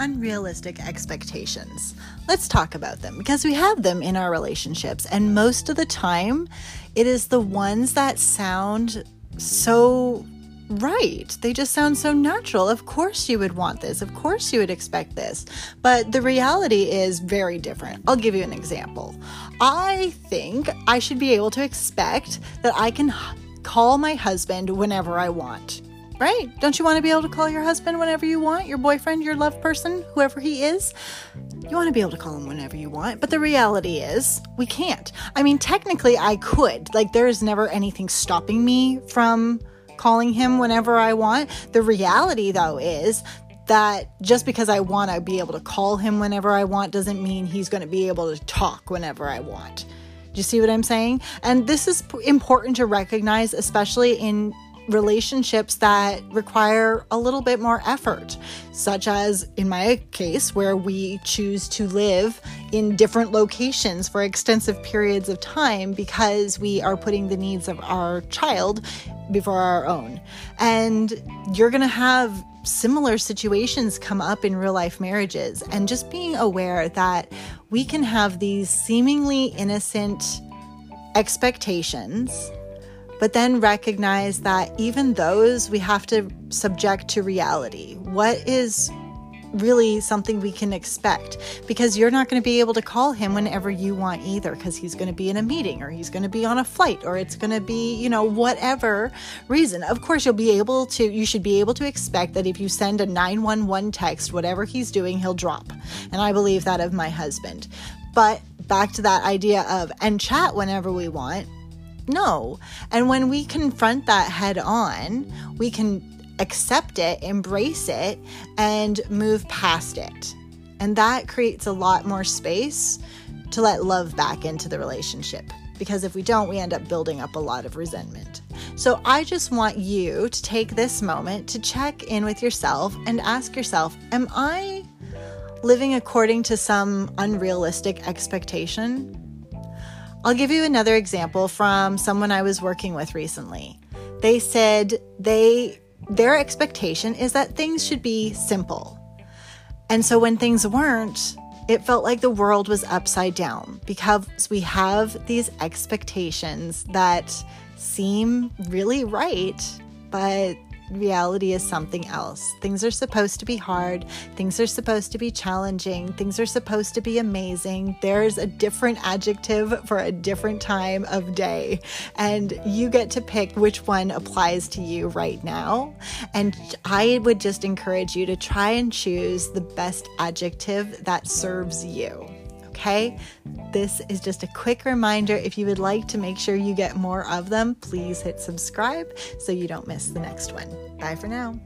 unrealistic expectations. Let's talk about them because we have them in our relationships, and most of the time, it is the ones that sound so right. They just sound so natural. Of course, you would want this. Of course, you would expect this. But the reality is very different. I'll give you an example. I think I should be able to expect that I can call my husband whenever I want right? Don't you want to be able to call your husband whenever you want, your boyfriend, your love person, whoever he is? You want to be able to call him whenever you want, but the reality is we can't. I mean, technically, I could. Like, there is never anything stopping me from calling him whenever I want. The reality, though, is that just because I want to be able to call him whenever I want doesn't mean he's going to be able to talk whenever I want. Do you see what I'm saying? And this is important to recognize, especially in relationships that require a little bit more effort, such as in my case, where we choose to live in different locations for extensive periods of time because we are putting the needs of our child before our own. And you're going to have similar situations come up in real life marriages, and just being aware that we can have these seemingly innocent expectations but then recognize that even those we have to subject to reality. What is really something we can expect because you're not going to be able to call him whenever you want either because he's going to be in a meeting or he's going to be on a flight or it's going to be, you know, whatever reason. Of course, you'll be able to, you should be able to expect that if you send a 911 text, whatever he's doing, he'll drop. And I believe that of my husband. But back to that idea of, and chat whenever we want no. And when we confront that head on, we can accept it, embrace it, and move past it. And that creates a lot more space to let love back into the relationship. Because if we don't, we end up building up a lot of resentment. So I just want you to take this moment to check in with yourself and ask yourself Am I living according to some unrealistic expectation? I'll give you another example from someone I was working with recently. They said they their expectation is that things should be simple. And so when things weren't, it felt like the world was upside down because we have these expectations that seem really right, but reality is something else. Things are supposed to be hard, things are supposed to be challenging, things are supposed to be amazing. There's a different adjective for a different time of day, and you get to pick which one applies to you right now. And I would just encourage you to try and choose the best adjective that serves you okay? This is just a quick reminder. If you would like to make sure you get more of them, please hit subscribe so you don't miss the next one. Bye for now.